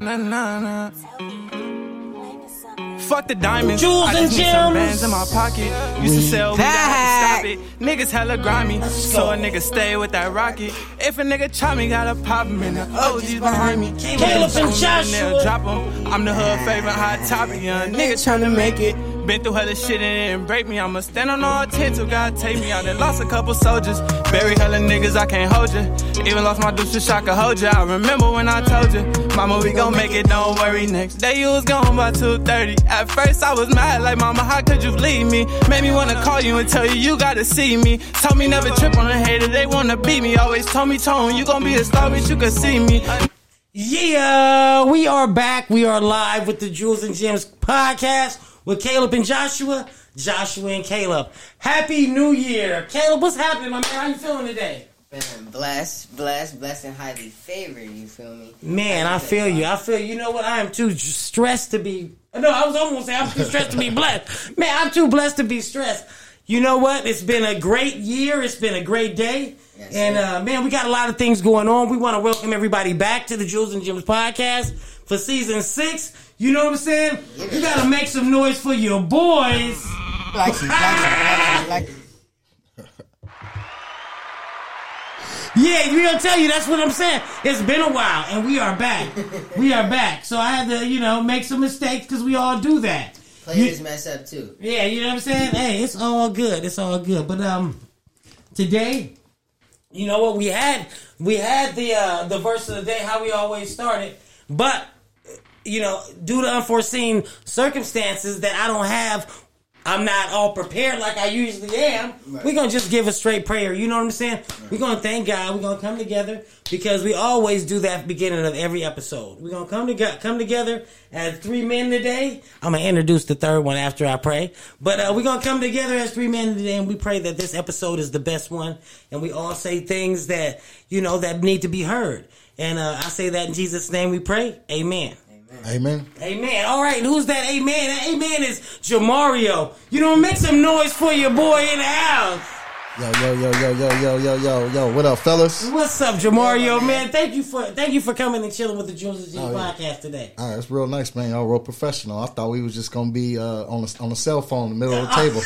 Nah, nah, nah. Fuck the diamonds. Jewels I just and need some gems. bands in my pocket. Used to sell weed, I had to stop it. Niggas hella grimy, so a nigga stay with that rocket. If a nigga try me, gotta pop him in the oh, OGs behind me. Caleb and Joshua. Drop 'em. I'm the hood favorite hot topic, young nigga tryna make it. Been through hella shit and it didn't break me. I'ma stand on all ten till God take me out. And lost a couple soldiers. Buried hella niggas, I can't hold ya. Even lost my deuce to shock a hold ya. I remember when I told ya, Mama, we gon' make it, don't worry. Next day you was gone by 2.30. At first I was mad, like, Mama, how could you leave me? Made me wanna call you and tell you you gotta see me. Told me never trip on a hater, they wanna beat me. Always told me, Tone, you gon' be a star, but you can see me. Yeah, we are back. We are live with the Jewels and Gems podcast with Caleb and Joshua. Joshua and Caleb. Happy New Year. Caleb, what's happening, my man? How you feeling today? Feeling blessed, blessed, blessed, and highly favored. You feel me? Man, I feel you. I feel you know what? I am too stressed to be. No, I was almost saying I'm too stressed to be blessed. Man, I'm too blessed to be stressed. You know what? It's been a great year. It's been a great day. Yes, and uh, man, we got a lot of things going on. We want to welcome everybody back to the Jewels and Gems podcast for season six. You know what I'm saying? You got to make some noise for your boys. Like you, like you, like. Yeah, we gonna tell you. That's what I'm saying. It's been a while, and we are back. we are back. So I had to, you know, make some mistakes because we all do that. Players mess up too. Yeah, you know what I'm saying? Hey, it's all good. It's all good. But um today, you know what we had we had the uh the verse of the day how we always started, but you know, due to unforeseen circumstances that I don't have I'm not all prepared like I usually am. We're gonna just give a straight prayer. You know what I'm saying? We're gonna thank God. We're gonna come together because we always do that beginning of every episode. We're gonna come together, come together as three men today. I'm gonna introduce the third one after I pray, but uh, we're gonna come together as three men today, and we pray that this episode is the best one, and we all say things that you know that need to be heard. And uh, I say that in Jesus' name. We pray. Amen. Amen. Amen. All right, who's that amen? That amen is Jamario. You know, make some noise for your boy in the house. Yo, yo, yo, yo, yo, yo, yo, yo, yo. What up, fellas? What's up, Jamario, man. man? Thank you for thank you for coming and chilling with the Jewels and G Oh, yeah. podcast today. All right, it's real nice, man. Y'all real professional. I thought we was just gonna be uh, on a, on a cell phone in the middle of the table.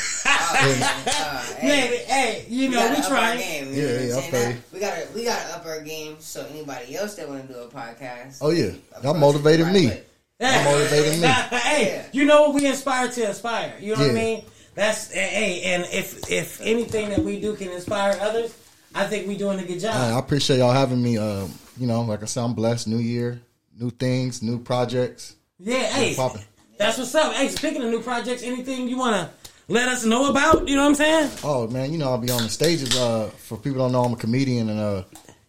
And- Uh, Man, hey, hey, you know, gotta we up our trying. game. You Yeah, know yeah, saying? I feel That- We gotta, we gotta up our game. So anybody else that want to do a podcast, oh yeah, y'all motivated me. right way. Y'all motivated me. hey, Yeah. you know what? We inspire to inspire. You know what I mean? That's hey, and if if anything that we do can inspire others, I think we're doing a good job. I appreciate y'all having me. Uh, you know, like I said, I'm blessed. New year, new things, new projects. Yeah, hey, poppin'. that's what's up. Hey, speaking of new projects, anything you want to let us know about? You know what I'm saying? Oh man, you know I'll be on the stages. Uh, for people don't know, I'm a comedian, and uh,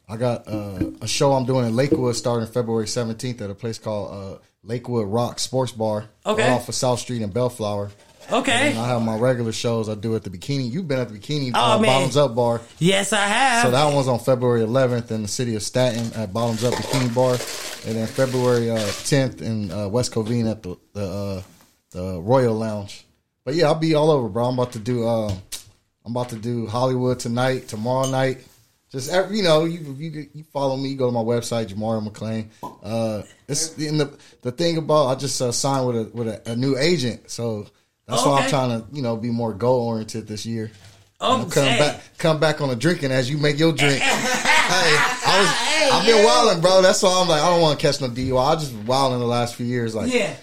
I got uh, a show I'm doing in Lakewood starting February 17th at a place called uh, Lakewood Rock Sports Bar, Okay. right off of South Street in Bellflower. Okay. I have my regular shows I do at the Bikini. You've been at the Bikini Oh, uh, man. Bottoms Up Bar. Yes, I have. So that one's on February 11th in the city of Stanton at Bottoms Up Bikini Bar, and then February uh, 10th in uh, West Covina at the the, uh, the Royal Lounge. But yeah, I'll be all over, bro. I'm about to do uh, I'm about to do Hollywood tonight, tomorrow night. Just every, you know, you, you you follow me, you go to my website, Jamario McClain. Uh, it's in the the thing about I just uh, signed with a with a, a new agent, so that's why I'm trying to you know be more goal oriented this year. oh, I'm come hey. back, come back on the drinking as you make your drink. hey, I was, I've been wilding, bro. That's why I'm like, I don't want to catch no DUI. I just wilding the last few years. Like, Yeah.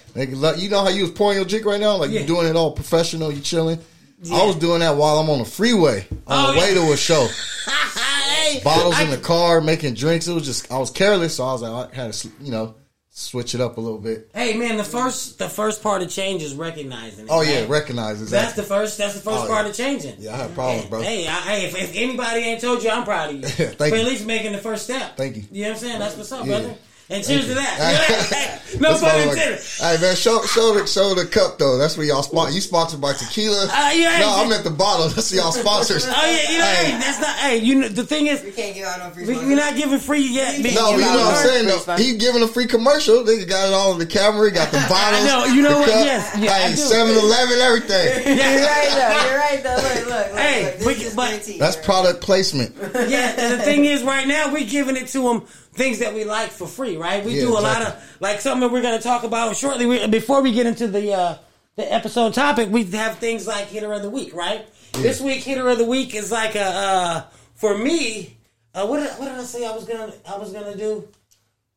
you know how you was pouring your drink right now? Like, Yeah. you doing it all professional, you chilling. Yeah. I was doing that while I'm on the freeway on Oh, the way yeah. to a show. Bottles I- in the car, making drinks. It was just, I was careless, so I was like, I had to, you know, switch it up a little bit. Hey, man, the first the first part of change is recognizing it. Oh yeah, right? recognize That's the first. That's the first Oh, part yeah. of changing. Yeah, I have problems, bro. Hey, I, hey if, if anybody ain't told you, I'm proud of you. Thank for you. at least making the first step. Thank you. You know what I'm saying? That's what's up, Yeah. brother. And cheers to you. that. no That's pun intended. like. Hey man, show show the show the cup though. That's where y'all sponsor. You sponsored by tequila? Uh, yeah, no. I'm at the bottle. That's y'all sponsors. Oh yeah, you know, hey, Hey. that's not. Hey, you know, the thing is, We can't give out no free. we, sponsors. we're not giving free yet. No, No, You you know know, what I'm saying free though. sponsor. He giving a free commercial. They got it all on the camera. He got the bottles. know, you know the what? cup. Yes, yeah, I hey, do. 7-Eleven, everything. Yeah, you're right though. You're right though. Look, look, look. Hey, look. This we- is but- green. That's product placement. Yeah, and the thing is, right now we're giving it to them things that we like for free, right? We Yeah, do a lot of like something we're going to talk about shortly. We, before we get into the uh, the episode topic, we have things like hitter of the week, right? This week, hitter of the week is like a uh, for me. Uh, what did, what did I say I was gonna I was gonna do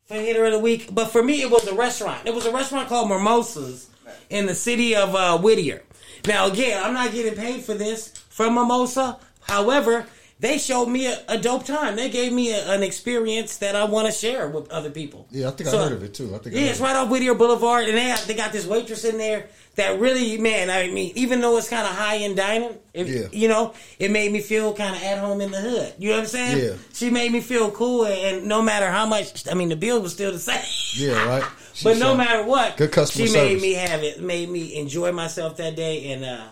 for hitter of the week? But for me, it was a restaurant. It was a restaurant called Mimosas in the city of uh, Whittier. Now, again, I'm not getting paid for this from Mimosa. However, they showed me a, a dope time. They gave me a, an experience that I want to share with other people. Yeah, I think I heard of it too. I think yeah, heard it's right off Whittier Boulevard, and they have, they got this waitress in there that really, man, I mean, even though it's kind of high end dining, if, Yeah. you know, it made me feel kind of at home in the hood. You know what I'm saying? Yeah. She made me feel cool, and, and no matter how much, I mean, the bill was still the same. Yeah, right. She But no matter what, Good customer she made me have it, made me enjoy myself that day, and uh,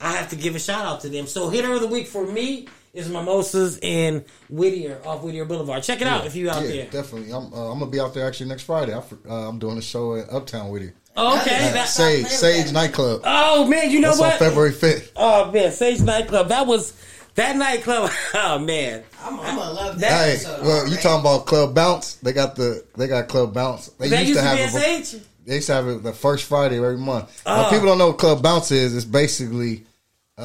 I have to give a shout out to them. So hitter of the week for me is Mimosas in Whittier off Whittier Boulevard. Check it out if you out yeah, there. definitely. I'm uh, I'm gonna be out there actually next Friday. I, fr- uh, I'm doing a show at Uptown with you. Oh, okay. Yeah. that- Sage playing Sage that. nightclub. oh man, you know That's what? on February 5th. Oh man, Sage nightclub. That was that nightclub. Oh man. I'm, I'm gonna love That- that. Hey, episode well, you talking about Club Bounce? They got the they got Club Bounce. They That used to have be it. Sage. They used to have it the first Friday of every month. Now, Oh. people don't know what Club Bounce is. It's basically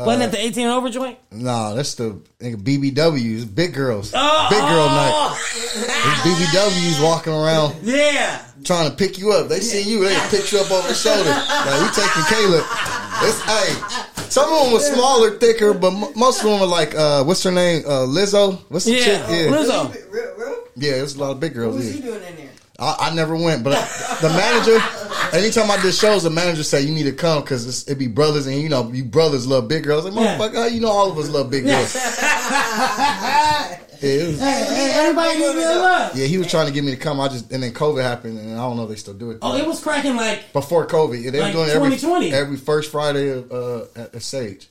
Wasn't it the 18 over joint? nah. That's the nigga, BBWs, big girls, Oh, big girl night. oh, It's BBWs walking around Yeah. trying to pick you up. They see you, they pick you up over the shoulder. Like we taking Caleb. It's hey. Some of them were smaller, thicker, but m- most of them were like, uh, what's her name? Uh, Lizzo. What's the Yeah, chick? Yeah, Lizzo. Real, real? yeah. It was a lot of big What girls. was Yeah. he doing in there? I, I never went, but the manager. Anytime I did shows, the manager said you need to come because it be brothers, and you know you brothers love big girls. Like motherfucker, how you know all of us love big girls. Yeah, was- Hey, hey, everybody needs love. yeah, he was trying to get me to come. I just and then COVID happened, and I don't know if they still do it. Oh, it was cracking like before COVID. Yeah, they Like were doing every 2020. every first Friday of, uh, at, at Sage.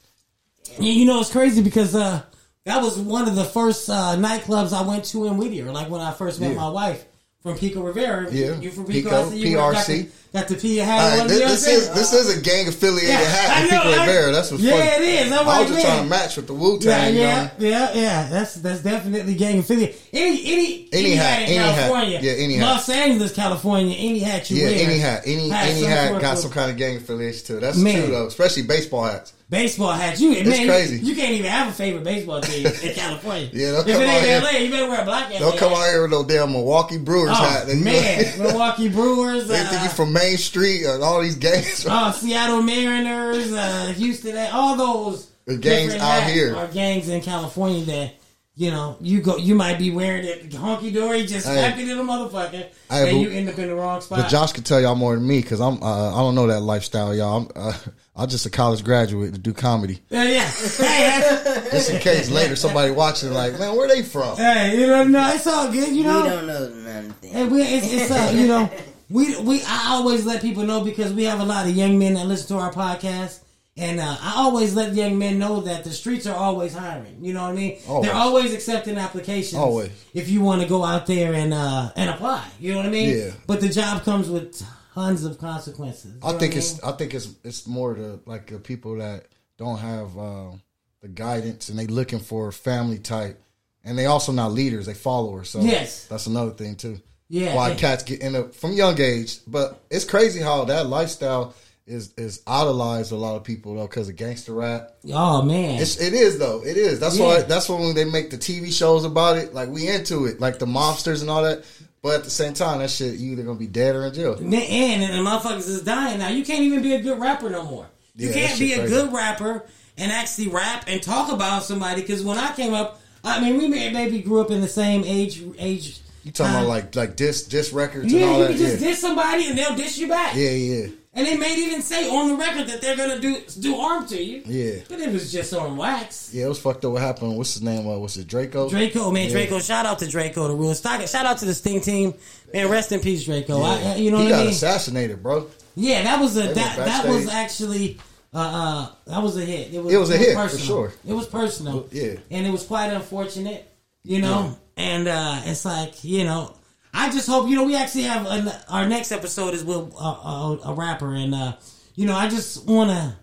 you you know it's crazy because uh that was one of the first uh nightclubs I went to in Whittier. Like when I first met Yeah. my wife from Pico Rivera. Yeah. you from Pico? Pico, you got PRC. the, got the P hat. Right, this, this is this is a gang affiliated Yeah, hat with know, Pico I- Rivera. That's what's Yeah, funny. it is. I'm I like, was just yeah. trying to match with the Wu Tang. yeah, yeah, yeah. That's that's definitely gang affiliated. Any any Any any, hat, hat in any hat. California, Yeah, any hat. Los Angeles, California, any hat you Yeah, wear, any hat, any any hat got some kind of gang affiliation to it. That's Man. true though, especially baseball hats. Baseball hats. You man, crazy. You, you can't even have a favorite baseball team in California. Yeah, if come it ain't LA, you better wear a black hat. Don't come out here with no damn Milwaukee Brewers Oh hat. They, man, Milwaukee Brewers. they think uh, you from Main Street and all these gangs. Oh, Seattle Mariners, uh, Houston, all those The gangs out here. are gangs in California that you know you go. You might be wearing it honky dory, just Hey. happy little motherfucker, Hey, and but- you end up in the wrong spot. But Josh could tell y'all more than me because I'm uh, I don't know that lifestyle, y'all. I'm uh, I'm just a college graduate to do comedy. yeah, yeah. Just in case later somebody watching like, man, where they from? hey, you know, no, it's all good. You know. We know, don't know nothing. and we, it's, it's uh, you know, we we I always let people know because we have a lot of young men that listen to our podcast. And uh, I always let young men know that the streets are always hiring. You know what I mean? Always. They're always accepting applications. Always. If you want to go out there and uh, and apply, you know what I mean? Yeah. But the job comes with tons of consequences. I think what it's I think it's it's more the like the people that don't have um, the guidance and they looking for family type, and they also not leaders, they followers. So Yes. that's another thing too. Yeah. why And- cats get in up from young age. But it's crazy how that lifestyle is is idolized a lot of people though because of gangster rap. Oh man. It's, it is though. It is. That's Yeah. why. That's why when they make the TV shows about it, like we into it, like the mobsters and all that. But at the same time, that shit you either gonna be dead or in jail. and, and the motherfuckers is dying now. You can't even be a good rapper no more. You Yeah, can't be a crazy. good rapper and actually rap and talk about somebody. Because when I came up, I mean, we may, maybe grew up in the same age age. You talking about like like disc disc records and yeah, all you that? just yeah. diss somebody and they'll diss you back. yeah, yeah, And they may even say on the record that they're gonna do do harm to you. yeah, But it was just on wax. yeah. It was fucked up. What happened? What's his name? Uh, what's it? Drakeo. Drakeo, man, Yeah. Drakeo. Shout out to Drakeo, the real stock. Shout out to the Stinc team, man. Rest in peace, Drakeo. Yeah. I, you know he what I mean? He got assassinated, bro. Yeah, that was a that, that was actually uh, uh that was a hit. It was a hit, for sure. It was personal. Yeah. and it was quite unfortunate, you know. And uh it's like you know, I just hope you know we actually have an, our next episode is with uh, a, a rapper, and uh you know I just wanna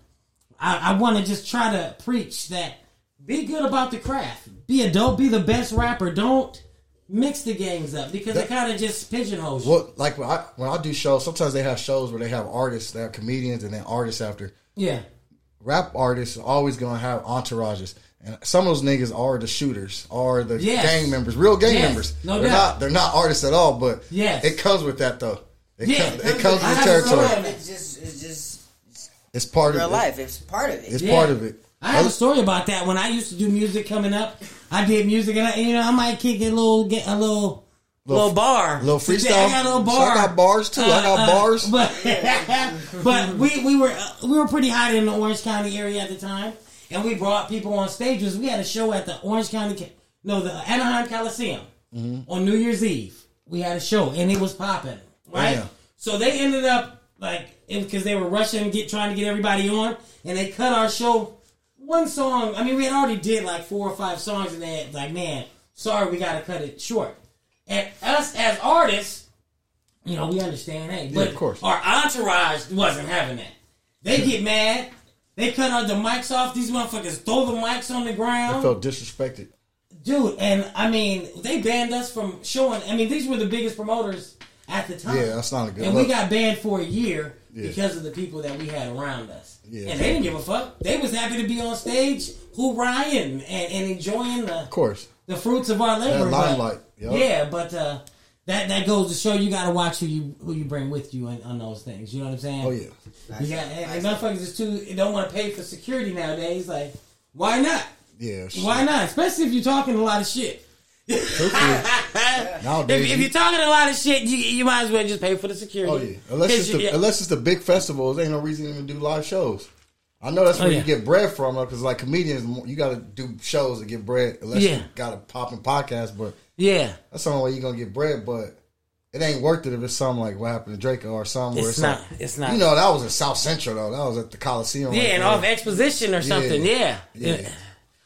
I, I want to just try to preach that be good about the craft, be a dope, be the best rapper. Don't mix the games up because That- it kind of just pigeonholes you. Well, like when I when I do shows, sometimes they have shows where they have artists, they have comedians, and then artists after. Yeah. Rap artists are always gonna have entourages, and some of those niggas are the shooters, are the Yes. gang members, real gang Yes, members. no they're doubt. not they're not artists at all, but Yes. it comes with that though. It, Yeah, comes, it comes I with have the a story territory. It's just, it's just It's part real of it. life. It's part of it. It's Yeah. part of it. I have a story about that. When I used to do music coming up, I did music, and I, you know, I might kick a little, get a little, little, Little- bar, little So, yeah, freestyle. I got a little So bar. I got bars, too. I got bars. But, but we we were uh, we were pretty hot in the Orange County area at the time, and we brought people on stages. We had a show at the Orange County, no, the Anaheim Coliseum Mm-hmm. on New Year's Eve. We had a show, and it was popping, right? Yeah. So they ended up like because they were rushing, get trying to get everybody on, and they cut our show one song. I mean, we had already did like four or five songs, and they had, like, man, sorry, we got to cut it short. And us as artists, you know, we understand, hey, but of course. our entourage wasn't having that. They get mad. They cut all the mics off. These motherfuckers throw the mics on the ground. I felt disrespected. dude and i mean they banned us from showing i mean these were the biggest promoters at the time Yeah, that's not a good and look. we got banned for a year Yeah. because of the people that we had around us Yeah. and they didn't give a fuck they was happy to be on stage who Ryan and, and enjoying the Of course. the fruits of our labor That limelight, yup. yeah but uh that, that goes to show you got to watch who you who you bring with you on, on those things. You know what I'm saying? Oh yeah. You got and, and motherfuckers is too don't want to pay for security nowadays. Like, why not? Yeah. Why not? Especially if you're talking a lot of shit. If, if you- you're talking a lot of shit, you, you might as well just pay for the security. Oh yeah. Unless it's the Yeah. unless it's the big festivals, ain't no reason to do live shows. I know that's oh, where Oh, yeah. you get bread from, uh, because like comedians, you got to do shows to get bread. Unless Yeah. you got a popping podcast, but yeah, that's the only way you're gonna get bread. But it ain't worth it if it's something like what happened to Drakeo or something it's it's, not. like, It's not. you know, that was in South Central though. That was at the Coliseum. yeah, right and there. off exposition or something. Yeah. Yeah.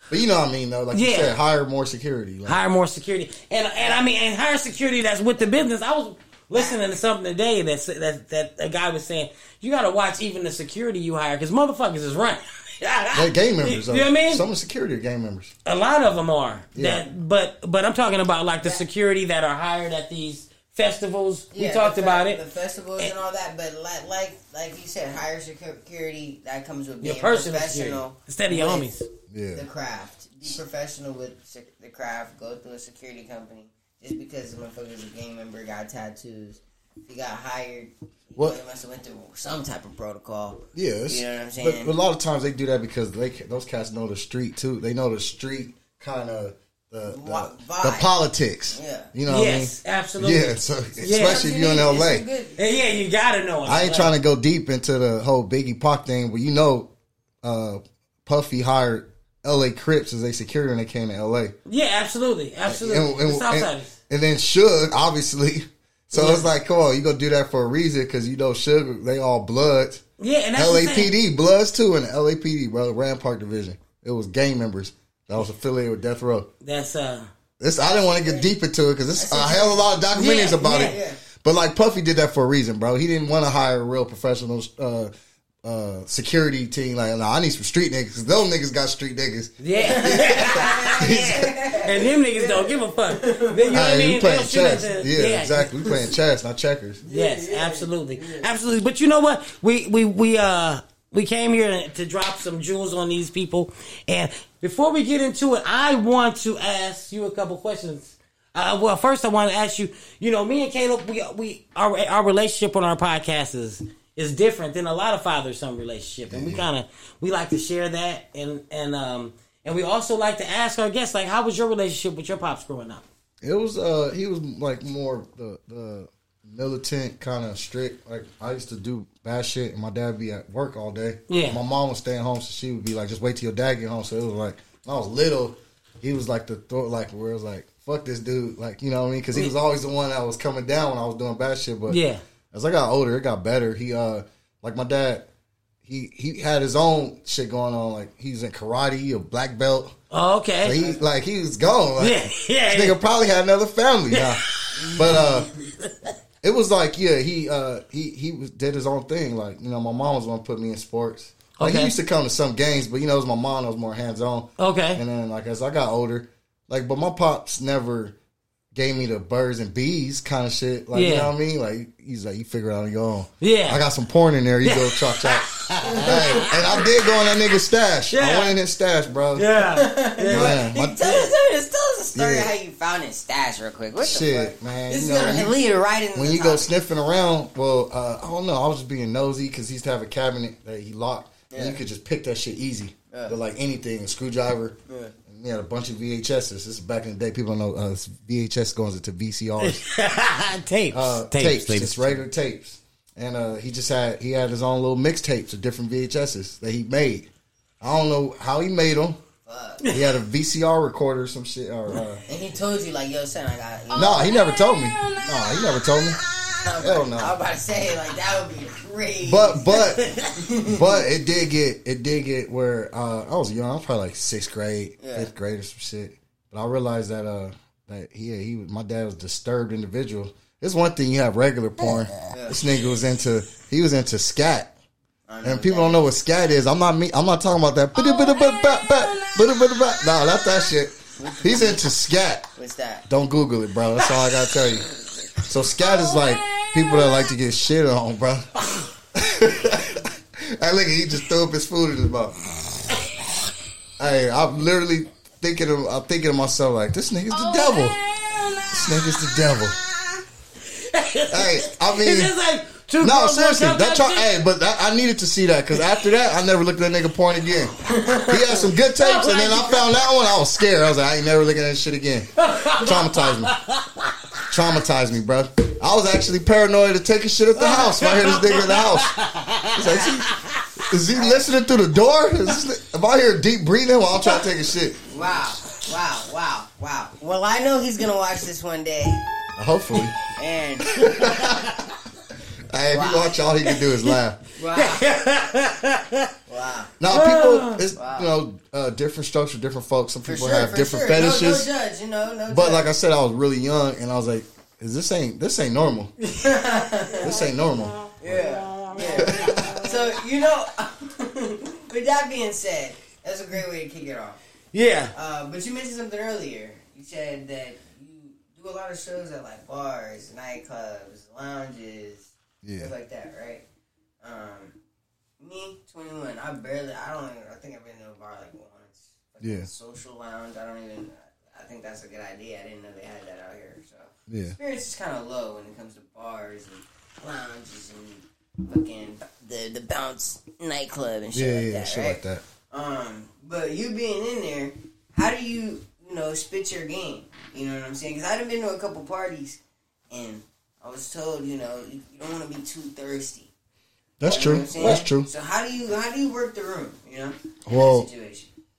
But you know what I mean though. Like you said, hire more security. Like, hire more security, and and I mean, and hire security that's with the business. I was listening to something today that that that a guy was saying you got to watch even the security you hire because motherfuckers is running. They're game members. You though. know what I mean? Some of security are game members. A lot of them are. Yeah. That, but but I'm talking about like the security that are hired at these festivals. we talked fe- about it. the festivals and all that. But like, like, like you said, higher security that comes with Your being personal professional security instead of your homies. Yeah. The craft, be professional with the craft. Go through a security company. Just because the motherfucker's a gang member, got tattoos, he got hired. Well, He must have went through some type of protocol. Yeah, it's- You know what I'm saying? but a lot of times they do that because they those cats know the street too. They know the street kind of the the, the politics. Yeah. you know. Yes, what I mean? absolutely. Yeah, so especially if you're in L.A. some good- And yeah, you gotta know. I ain't Like, trying to go deep into the whole Biggie Pac thing, but you know, uh, Puffy hired L.A. Crips as a security when they came to L.A. Yeah, absolutely, absolutely. And, and, and, and then Suge, obviously. So Yeah. it's like, come on, you gonna do that for a reason because you know Suge, they all bloods. yeah, and that's. LAPD Bloods too, and LAPD, bro, Rampart Division. It was gang members that was affiliated with Death Row. That's uh, This I didn't want to get deep into it because it's a hell of a lot of documentaries Yeah, about yeah, it. But like Puffy did that for a reason, bro. He didn't want to hire real professionals. uh, uh, security team. Like, nah, I need some street niggas. those niggas got street niggas. yeah. yeah. And them niggas don't give a fuck. They, you know what I mean? we playing chess. at the- yeah, exactly. We playing chess, not checkers. Yes, absolutely, absolutely. But you know what? We we we uh we came here to drop some jewels on these people, and before we get into it, I want to ask you a couple questions. Uh, well, first I want to ask you. You know, me and Caleb, we we our our relationship on our podcast is is different than a lot of father son relationship, and we kind of we like to share that, and and um and we also like to ask our guests like, how was your relationship with your pops growing up? It was uh he was like more the the militant kind of strict. Like I used to do bad shit and my dad be at work all day. Yeah. My mom was staying home so she would be like, just wait till your dad get home. So it was like when I was little, he was like the throat like where it was like, fuck this dude. Like, you know what I mean? Cause he was always the one that was coming down when I was doing bad shit. But Yeah. As I got older, it got better. He uh like my dad, he he had his own shit going on. Like he's in karate, a black belt. Oh, So okay. he like he was gone. Like, Yeah, yeah, This yeah. nigga probably had another family now. but uh it was like, yeah, he uh he he was, did his own thing. Like, you know, my mom was gonna put me in sports. Like Okay. he used to come to some games, but you know, it was my mom that was more hands on. Okay. And then like as I got older, like but my pops never gave me the birds and bees kind of shit. Like you know what I mean? Like he's like, you figure it out on your own. Yeah. I got some porn in there. You go chop chop. hey, and I did go in that nigga's stash. Yeah. I went in his stash, bro. Yeah. Man, Tell my- us, tell us, tell us a story Yeah. how you found his stash real quick. What the Shit, fuck? man. This you is know, gonna you- lead right in when the you go sniffing around, well, uh, I don't know. I was just being nosy because he used to have a cabinet that he locked, and you could just pick that shit easy. Yeah. But like anything, a screwdriver. Yeah. And he had a bunch of VHSs. This is back in the day. People don't know uh, VHS goes into VCRs. tapes. uh, tapes. tapes, ladies. just regular tapes. And uh, he just had he had his own little mixtapes of different VHSs that he made. I don't know how he made them. Fuck. He had a VCR recorder, or some shit. Or uh, And he told you like, yo, son, I got. You no, he never told me. No, he never told me. Hell no. I was about to say like that would be crazy. But but but it did get it did get where uh, I was young. I was probably like sixth grade, Yeah. fifth grade or some shit. But I realized that uh that he he was- my dad was a disturbed individual. It's one thing you have regular porn. This nigga was into he was into scat. And people don't know what scat is. I'm not me. I'm not talking about that. No, not that shit. He's into scat. what's that? Don't Google it, bro. That's all I gotta tell you. So scat is like people that like to get shit on, bro. I look, he just threw up his food in his mouth. Hey, I'm literally thinking of I'm thinking to myself like, this nigga's the devil. This nigga's the devil. hey, I mean. like two No, seriously, that try, hey, but that, I needed to see that because after that, I never looked at that nigga point again. He had some good tapes, and then I found that one. I was scared. I was like, I ain't never looking at that shit again. Traumatized me. Traumatized me, bro. I was actually paranoid to take a shit at the house. If I hear this nigga in the house, It's like, is, he, is he listening through the door? Is this, if I hear deep breathing while I'm trying to take a shit, Wow, wow, wow, wow. Well, I know he's gonna watch this one day, hopefully, and hey, if you watch, all he can do is laugh. wow, wow. Now, people, it's you know, uh, different strokes for different folks. Some people sure, have different sure. No- fetishes. No, judge, you know, no. But judge. like I said, I was really young, and I was like, "Is this ain't this ain't normal? this ain't normal." Yeah. yeah. so you know, with that being said, that's a great way to kick it off. Yeah. Uh, but you mentioned something earlier. You said that you do a lot of shows at like bars, nightclubs, lounges, Yeah, stuff like that, right? Um, me, twenty one. I barely. I don't. Even, I think I've been to a bar like once. Like Yeah. a social lounge. I don't even. I think that's a good idea. I didn't know they had that out here. So yeah, experience is kind of low when it comes to bars and lounges and fucking the the bounce nightclub and shit yeah, like yeah, that, shit right? like that. Um, but you being in there, how do you you know spit your game? You know what I'm saying? Because I've been to a couple parties and I was told you know you, don't want to be too thirsty. That's You know true. what I'm saying? That's true. So how do you how do you work the room? You know, in Well.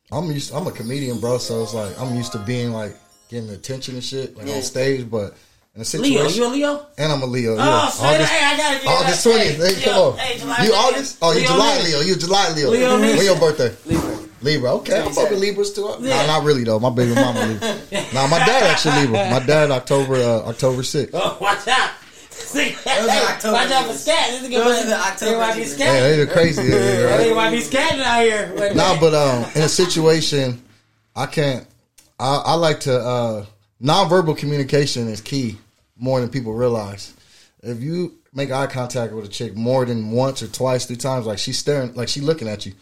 I'm used. I'm a comedian, bro. So it's like I'm used to being like getting attention and shit, like Yeah. on stage. But in a Leo, situation, you a Leo? and I'm a Leo. Oh, Yeah, straight August, hey, I gotta get August twentieth. Hey, come on. Hey, July you 20th. August? Oh, you Leo July Nation. Leo. You July Leo. Leo when your birthday? Libra. Libra. Okay, I'm fucking Libras too. Yeah. Nah, not really though. My baby mama Libra. nah, my dad actually Libra. My dad October uh, October sixth. Oh, watch out. See, October watch out for scat. This nigga Those might- are the October they be Libras. Yeah, scatting. they're crazy. Yeah, yeah, right? They might be scatting out here. Wait a No, but um, in a situation, I can't. I, I like to uh, nonverbal communication is key more than people realize. If you make eye contact with a chick more than once or twice, three times, like she's staring, like she's looking at you,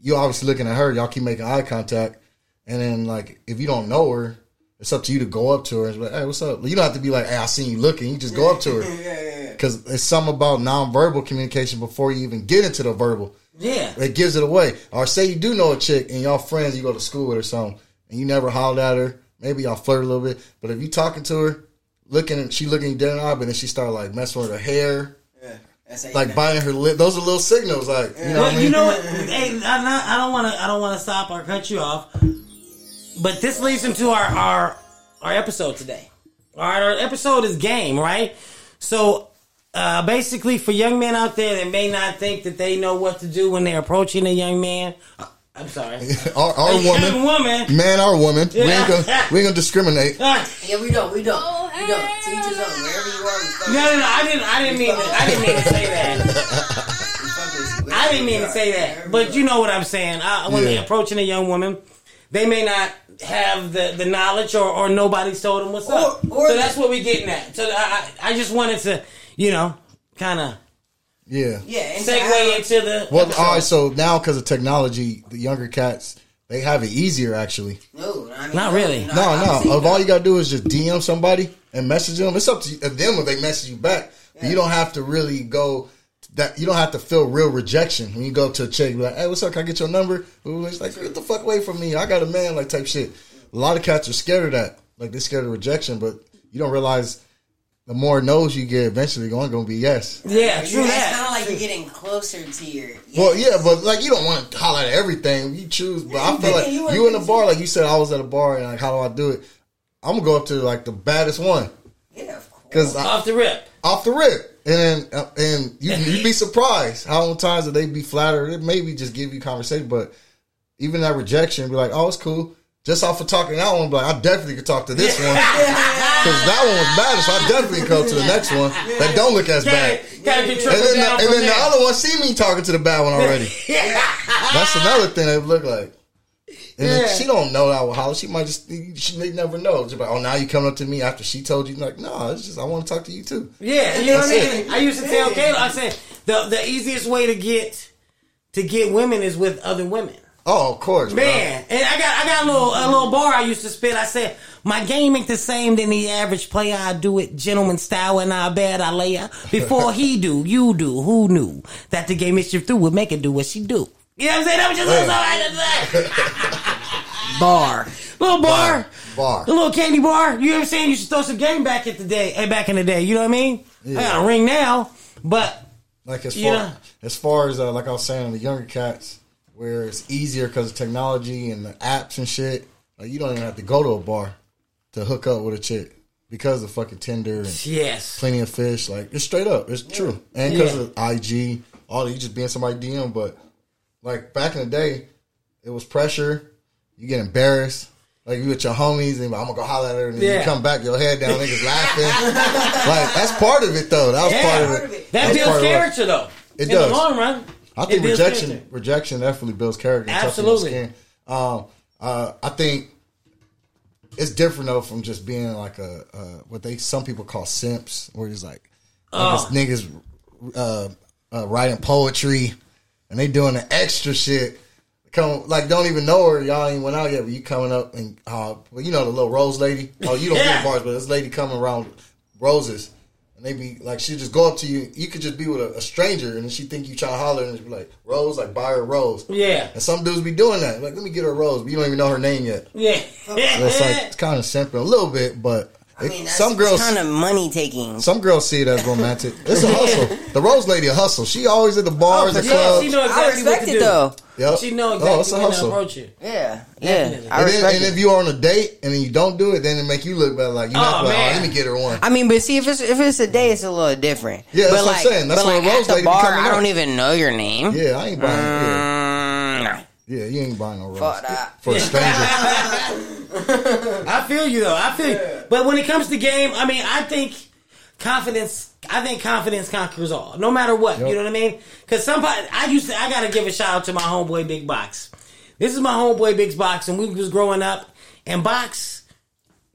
you obviously looking at her. Y'all keep making eye contact, and then like if you don't know her, it's up to you to go up to her and be like, "Hey, what's up?" You don't have to be like, "Hey, I seen you looking." You just go up to her Yeah, yeah, yeah. because it's something about nonverbal communication before you even get into the verbal yeah. it gives it away. Or say you do know a chick and y'all friends, you go to school with or something, and you never hollered at her. Maybe y'all flirt a little bit, but if you talking to her, looking at she looking dead in the eye, but then she start like messing with her hair, yeah. That's how you like know. biting her lip. Those are little signals, like you know what I mean. you know what? Hey, I'm not, I don't want to. I don't want to stop or cut you off. But this leads into our our our episode today. All right, our episode is game, right? So, uh, basically, for young men out there that may not think that they know what to do when they're approaching a young man, uh, I'm sorry, our, our a woman, woman. man, our woman, we ain't gonna we ain't gonna discriminate. Yeah, we don't. We don't. Oh, we don't. To each his. Wherever you are, no, no, no! I didn't. I didn't mean. To, I didn't mean to say that. we fuck with you. I didn't mean to say that, but you know what I'm saying. I, when Yeah. they're approaching a young woman, they may not have the, the knowledge or, or nobody's told them what's up. Or- or so that's what we're getting at. So I, I I just wanted to, you know, kind of Yeah. Yeah, and segue into the. Well, episode. all right. So now, because of technology, the younger cats they have it easier. Actually, No, I mean, Not really. no, I've no. Of all you gotta do is just DM somebody and message them. It's up to them if they message you back. But you don't have to really go. That you don't have to feel real rejection when you go up to a chick. Like, hey, what's up? Can I get your number? Ooh, It's like, get the fuck away from me. I got a man. Like type shit. A lot of cats are scared of that. Like they're scared of rejection, but you don't realize the more no's you get, eventually going to be yes. yeah, You- true It's that. kind of like you're getting closer to your. Well, yeah, but like you don't want to holler at everything. You choose, but I feel like You you in the bar, like you said, I was at a bar, and like how do I do it? I'm gonna go up to like the baddest one yeah, of course. because Off the rip. off the rip, and then uh, and you you'd be surprised how many times that they be flattered. It maybe just give you conversation, but even that rejection, be like, oh, it's cool. Just off of talking that one, like, I definitely could talk to this one because that one was bad, so I definitely go to the next one that don't look as bad. Gotta And then, the, and then the other one see me talking to the bad one already. That's another thing they look like. And then Yeah. she don't know that with Holly. She might just she they never know. Just like, oh, now you coming up to me after she told you like, no, it's just I want to talk to you too. Yeah, you know what I That's mean. I used to tell Kayla, I said the the easiest way to get to get women is with other women. Oh, of course, bro. Man, and I got I got a little a little bar I used to spit. I said my game ain't the same than the average player. I do it gentleman style, and I bet I lay her before he do. You do. Who knew that the game mischief through would make her do what she do? You know what I'm saying? That was just a little something I say. bar. Little bar. Bar. The little candy bar. You know what I'm saying? You should throw some game back at the day, eh, back in the day. You know what I mean? I got a ring now, but Like as far Yeah. as far as uh, like I was saying, the younger cats, where it's easier because of technology and the apps and shit. Like you don't even have to go to a bar to hook up with a chick because of fucking Tinder and yes, plenty of fish. Like it's straight up, it's true. And because Yeah. of IG, all you just being somebody DM. But like back in the day, it was pressure. You get embarrassed. Like you with your homies and I'm gonna go holler at her and then Yeah. you come back, your head down, niggas laughing. like that's part of it though. That was part of it. that That's builds part of it. character though. It in does. the long run. I think rejection character. rejection definitely builds character. Absolutely. skin. Um, uh, I think it's different though from just being like a uh, what they some people call simps, where it's like Oh. niggas uh, uh, writing poetry and they doing the extra shit. Come like don't even know her. Y'all ain't went out yet, but you coming up and uh, well, you know the little rose lady. Oh, you don't Yeah. get bars, but this lady coming around roses. And they be like, she just go up to you. You could just be with a, a stranger, and she think you try to holler, and she be like, "Rose, like buy her rose." Yeah, And some dudes be doing that. Like, let me get her rose, but you don't even know her name yet. yeah. So it's like it's kind of simple a little bit, but I mean, that's some girls, kind of money taking. some girls see it as romantic. It's a hustle. The rose lady a hustle. She always at the bars, oh, the for Yeah, clubs. she know I exactly what respect to it do. though. Yep. She know Oh, exactly it's a when to approach you. Yeah, Definitely. yeah. I And, then, respect and if you're on a date and then you don't do it, then it make you look bad. Like you Oh, not like, oh, man. oh, let me get her one. I mean, but see, if it's if it's a day, it's a little different. Yeah, that's but what I'm like, saying. That's but what like rose at the lady bar, I don't even know your name. Yeah, I ain't buying. Yeah, nah. Yeah, you ain't buying no rose Fuck that. for a stranger. I feel you though. I feel you. But when it comes to game, I mean, I think confidence. I think confidence conquers all, no matter what. Yep. You know what I mean? Because somebody, I used to. I gotta give a shout out to my homeboy Big Box. This is my homeboy Big Box, and we was growing up. And Box,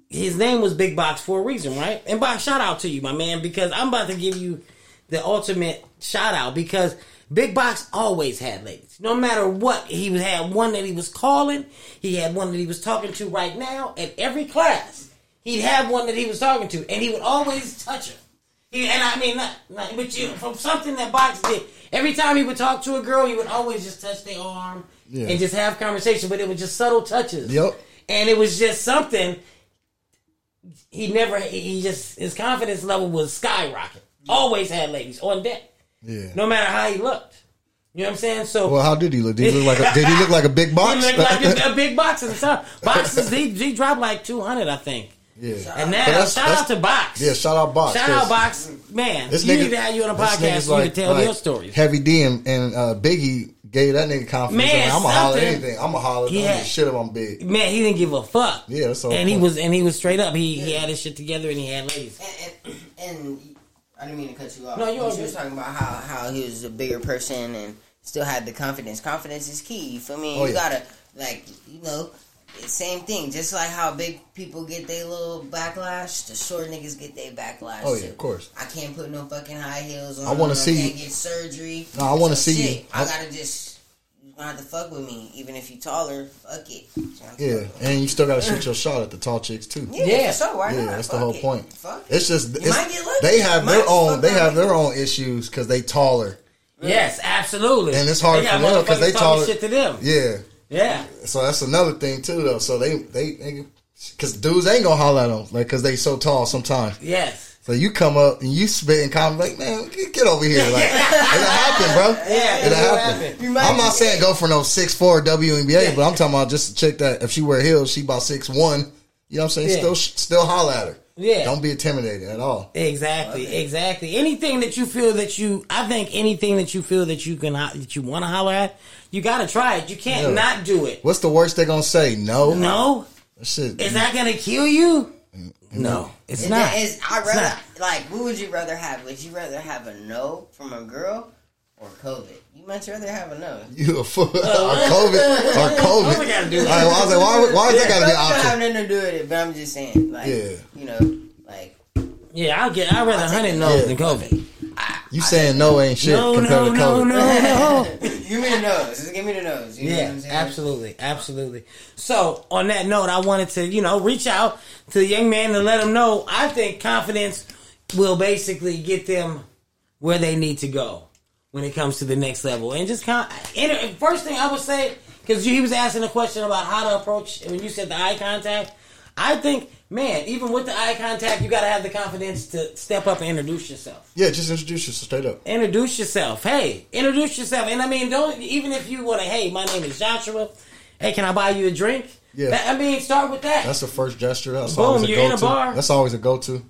his name was Big Box for a reason, right? And Box, shout out to you, my man, because I'm about to give you the ultimate shout out because Big Box always had ladies. No matter what, he had one that he was calling, he had one that he was talking to right now. At every class, he'd have one that he was talking to, and he would always touch her. He, and I mean, not, not, but you, from something that Box did, every time he would talk to a girl, he would always just touch their arm Yeah. and just have conversation. But it was just subtle touches. Yep. And it was just something. He never. He just his confidence level was skyrocket. Always had ladies on deck, Yeah. no matter how he looked. You know what I'm saying? So Well, how did he look? Did he look like a, did he look like a big box? he box? looked like a, a big box and stuff. Boxes he, he dropped like 200, I think. yeah. And now But that's- shout that's- out to Box. Yeah, shout out Box. Shout out Box, man. This you nigga, need to have you on a podcast nigga's so you can tell like your stories. Heavy D and, and uh, Biggie gave that nigga confidence. Man, I'm gonna holler anything. I'm gonna holler. He Yeah. had- Shit if I'm big. Man, he didn't give a fuck. Yeah, that's the whole and he was and he was straight up. He he had his shit together and he had ladies. And, and, and I didn't mean to cut you off. No, you all But was good. talking about how, how he was a bigger person and still had the confidence. Confidence is key. You feel me? Oh, you yeah. gotta like you know same thing. Just like how big people get their little backlash, the short niggas get their backlash. Oh yeah, too. of course. I can't put no fucking high heels on. I wanna I see can't get surgery. No, I wanna So see shit, you. I I- gotta just. You gonna have to fuck with me, even if you taller. Fuck it. You gonna have to Yeah, me. and you still got to shoot mm. your shot at the tall chicks too. Yeah, Yeah. for sure. Why Yeah, not? that's the whole it. point. Fuck. It's just it's, might get lucky. they have You their own they have their own issues because they taller. Yes, absolutely. And it's hard for them because they motherfuckers taller- shit to them. Yeah, Yeah. so that's another thing too though. So they they because dudes ain't gonna holler at them like because they so tall sometimes. Yes. So you come up and you spit and comment like, man, get, over here. Like, it'll happen, bro. Yeah, it'll it'll happen. happen. I'm not saying go for no six four WNBA, but I'm talking about just a chick that if she wear heels, she about six one. You know what I'm saying? Yeah. Still, still holler at her. Yeah. Don't be intimidated at all. Exactly, exactly. Anything that you feel that you, I think anything that you feel that you can, that you want to holler at, you got to try it. You can't Yeah. not do it. What's the worst they're gonna say? No. No, Shit. is that gonna kill you? No, it's It- not. It's, I'd It's rather not. like. Who would you rather have? Would you rather have a no from a girl or COVID? You much rather have a no. You a fool. or COVID. Or COVID. What we gotta do? All right, well, I was like, why, why is that gotta be an It don't have option? nothing to do with it, but I'm just saying, like, Yeah. you know, like, Yeah, I'll get. I'd rather I'll take hundred it. no's Yeah. than COVID. You saying no ain't shit No, compared no, to no, COVID. no, no. give me the nose. Just give me the nose. You Yeah, I'm absolutely, absolutely. So, on that note, I wanted to, you know, reach out to the young man and let him know. I think confidence will basically get them where they need to go when it comes to the next level. And just kind of, first thing I would say, because he was asking a question about how to approach, and when you said the eye contact, I think, man, even with the eye contact, you got to have the confidence to step up and introduce yourself Yeah, just introduce yourself straight up. introduce yourself. Hey, introduce yourself. And I mean, don't even if you want to. Hey, my name is Joshua. Hey, can I buy you a drink? Yeah. That- I mean, start with that. That's the first gesture. That's Boom, always a you're in a go-to. bar. That's always a go-to.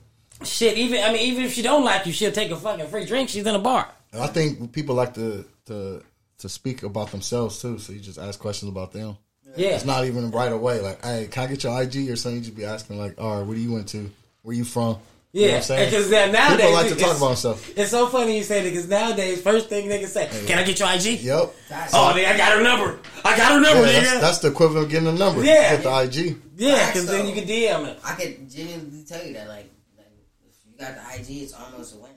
Shit. Even I mean, even if she don't like you, she'll take a fucking free drink. She's in a bar. And I think people like to to to speak about themselves too. So you just ask questions about them. Yeah. It's not even right away. Like, hey, can I get your IG or something? You just be asking like, all right, where do you went to? Where you from? You know what Yeah, I'm saying? because then nowadays People like to talk about stuff. It's so funny you say that because nowadays, first thing niggas say, "Can I get your IG?" Yep. That's- Oh, nigga, I got her number. I got her number, that's, nigga. that's the equivalent of getting a number. Yeah. With the IG. yeah, because then you can DM it. I could genuinely tell you that, like, like if you got the IG, it's almost a win.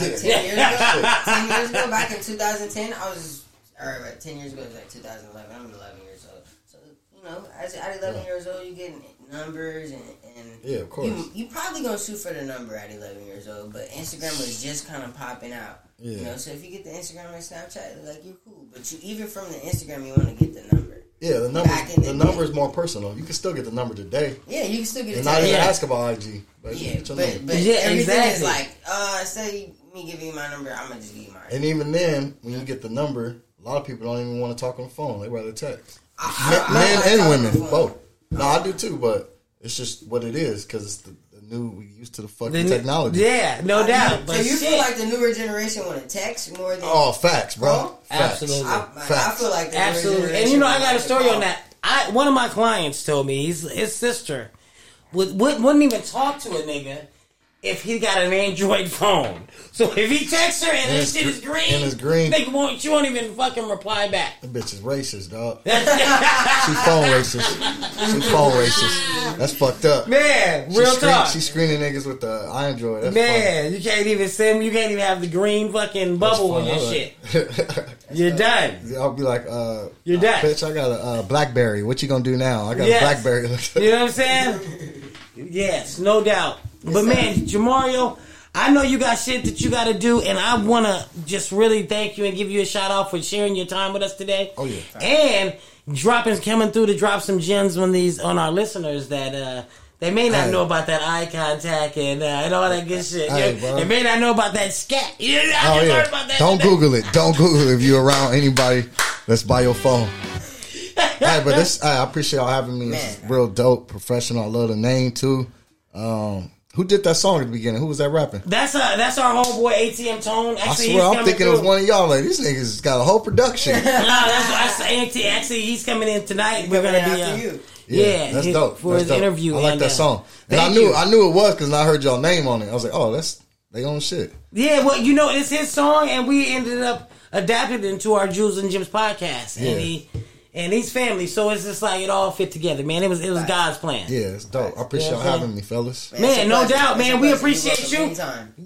Yeah. Like, ten years ago, ten years ago, back in 2010, I was, or right, ten years ago, it was like 2011. I'm 11 years old, so you know, as at 11 years old, you getting numbers and, and Yeah, of course. You, you probably gonna shoot for the number at 11 years old, but Instagram was just kind of popping out. You know, so if you get the Instagram and Snapchat, like you're cool, but you even from the Instagram, you want to get the number. Yeah, the number the the number is more personal. You can still get the number today Yeah, you can still get and a not even Yeah. ask about IG. But Yeah, get your but, number. but Yeah, everything exactly. is like, uh, say me giving you my number, I'm gonna just give you mine. And even then, when you get the number, a lot of people don't even want to talk on the phone. They rather text. I- Men, I- I men like and talking women, on the phone. both. No, I do too, but it's just what it is because it's the, the new. We used to the fucking The new- technology. Yeah, no doubt. But so you shit. feel like the newer generation want to text more than Oh, facts, bro. Facts. Absolutely. I, I Facts. feel like the newer Absolutely. And you know, I got a story on that. I one of my clients told me he's, his sister would, would wouldn't even talk to a nigga if he got an Android phone. So if he texts her and, And this shit is green, and it's green. nigga won't she won't even fucking reply back. That bitch is racist, dog. She phone racist. She phone racist. That's fucked up. Man, She real screen- talk. She screening niggas with the Android. That's Man, you can't even send. You can't even have the green fucking bubble on your shit. shit. You're done. I'll be like, uh, You're done. bitch, I got a uh, BlackBerry. What you gonna do now? I got Yes. a BlackBerry. You know what I'm saying? Yes, no doubt. But man, Jamario, I know you got shit that you got to do, and I want to just really thank you and give you a shout out for sharing your time with us today. Oh, yeah. and dropping coming through to drop some gems on these on our listeners that uh they may not Hey. know about that eye contact and uh, and all that good shit. Hey, they may not know about that scat. Yeah, I Oh yeah. about that. Don't today. Google it. Don't Google it if you're around anybody that's by your phone. Hey, but this I appreciate y'all having me. This is real dope, professional. I love the name too. Um, who did that song at the beginning? Who was that rapping? That's uh that's our homeboy ATM Tone. Actually, I he's swear, I'm coming thinking it was one of y'all. Like these niggas got a whole production. No, that's, that's actually, actually he's coming in tonight. We're gonna be after uh, you. Yeah, that's he- dope. for That's his dope. interview. I like and, that uh, song, and I knew you. I knew it was because I heard y'all name on it. I was like, oh, that's they own shit. Yeah, well, you know, it's his song, and we ended up adapting it into our Jewels and Gems' podcast, Yeah. and he and he's family. So it's just like it all fit together, man. It was it was God's plan. Yeah, it's dope. I appreciate y'all man. having me, fellas. Man, Man, no pleasure. doubt, It's man. We appreciate you.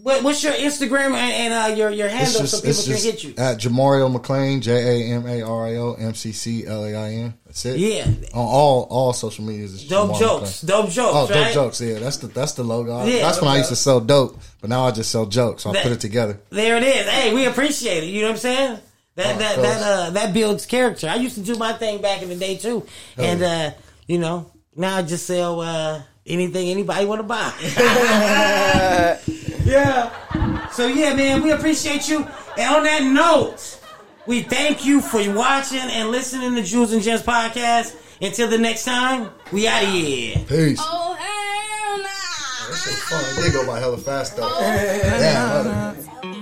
What, what's your Instagram and, and uh, your your handle It's so people can just hit you? at Jamario McClain, J A M A R I O M C C L A I N. That's it. Yeah. On all all social medias. Dope Jamario jokes, McClain. dope jokes, Oh, right? dope jokes. Yeah, that's the that's the logo. Yeah. that's when I used to sell dope, but now I just sell jokes. So I That- put it together. There it is. Hey, we appreciate it. You know what I'm saying? That Oh, that of that uh that builds character. I used to do my thing back in the day too, and uh you know now I just sell uh anything anybody want to buy. yeah. So yeah, man, we appreciate you. And on that note, we thank you for watching and listening to Jewels and Gems podcast. Until the next time, we out of here. Peace. Oh hell nah. That shit fun. It did go by hella fast though. Damn, another hour episode.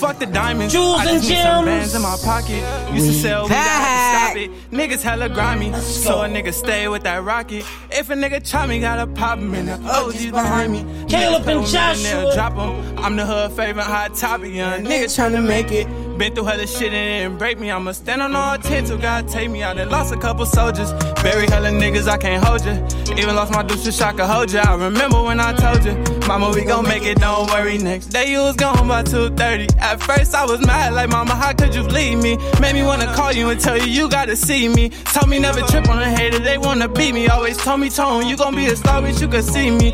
Fuck the diamonds. Jewels and gems. bands in my pocket. Used to sell weed, I had to stop it. Niggas hella grimy, so a nigga stay with that rocket. If a nigga try me, gotta pop him in the OGs behind me. Caleb and with me, then Joshua. Drop 'em. I'm the hood favorite hot topic, young nigga tryna make it. Been through hella shit and it didn't break me. I'ma stand on all ten till God take me out. And lost a couple soldiers. Bury hella niggas, I can't hold ya. Even lost my dudes to shock a hold ya. I remember when I told ya, Mama, we gon' make it, don't worry. Next day you was gone by 2.30. At first I was mad, like, Mama, how could you leave me? Made me wanna call you and tell you you gotta see me. Told me never trip on a hater, they wanna beat me. Always told me, Tone, you gon' be a star, but you could see me.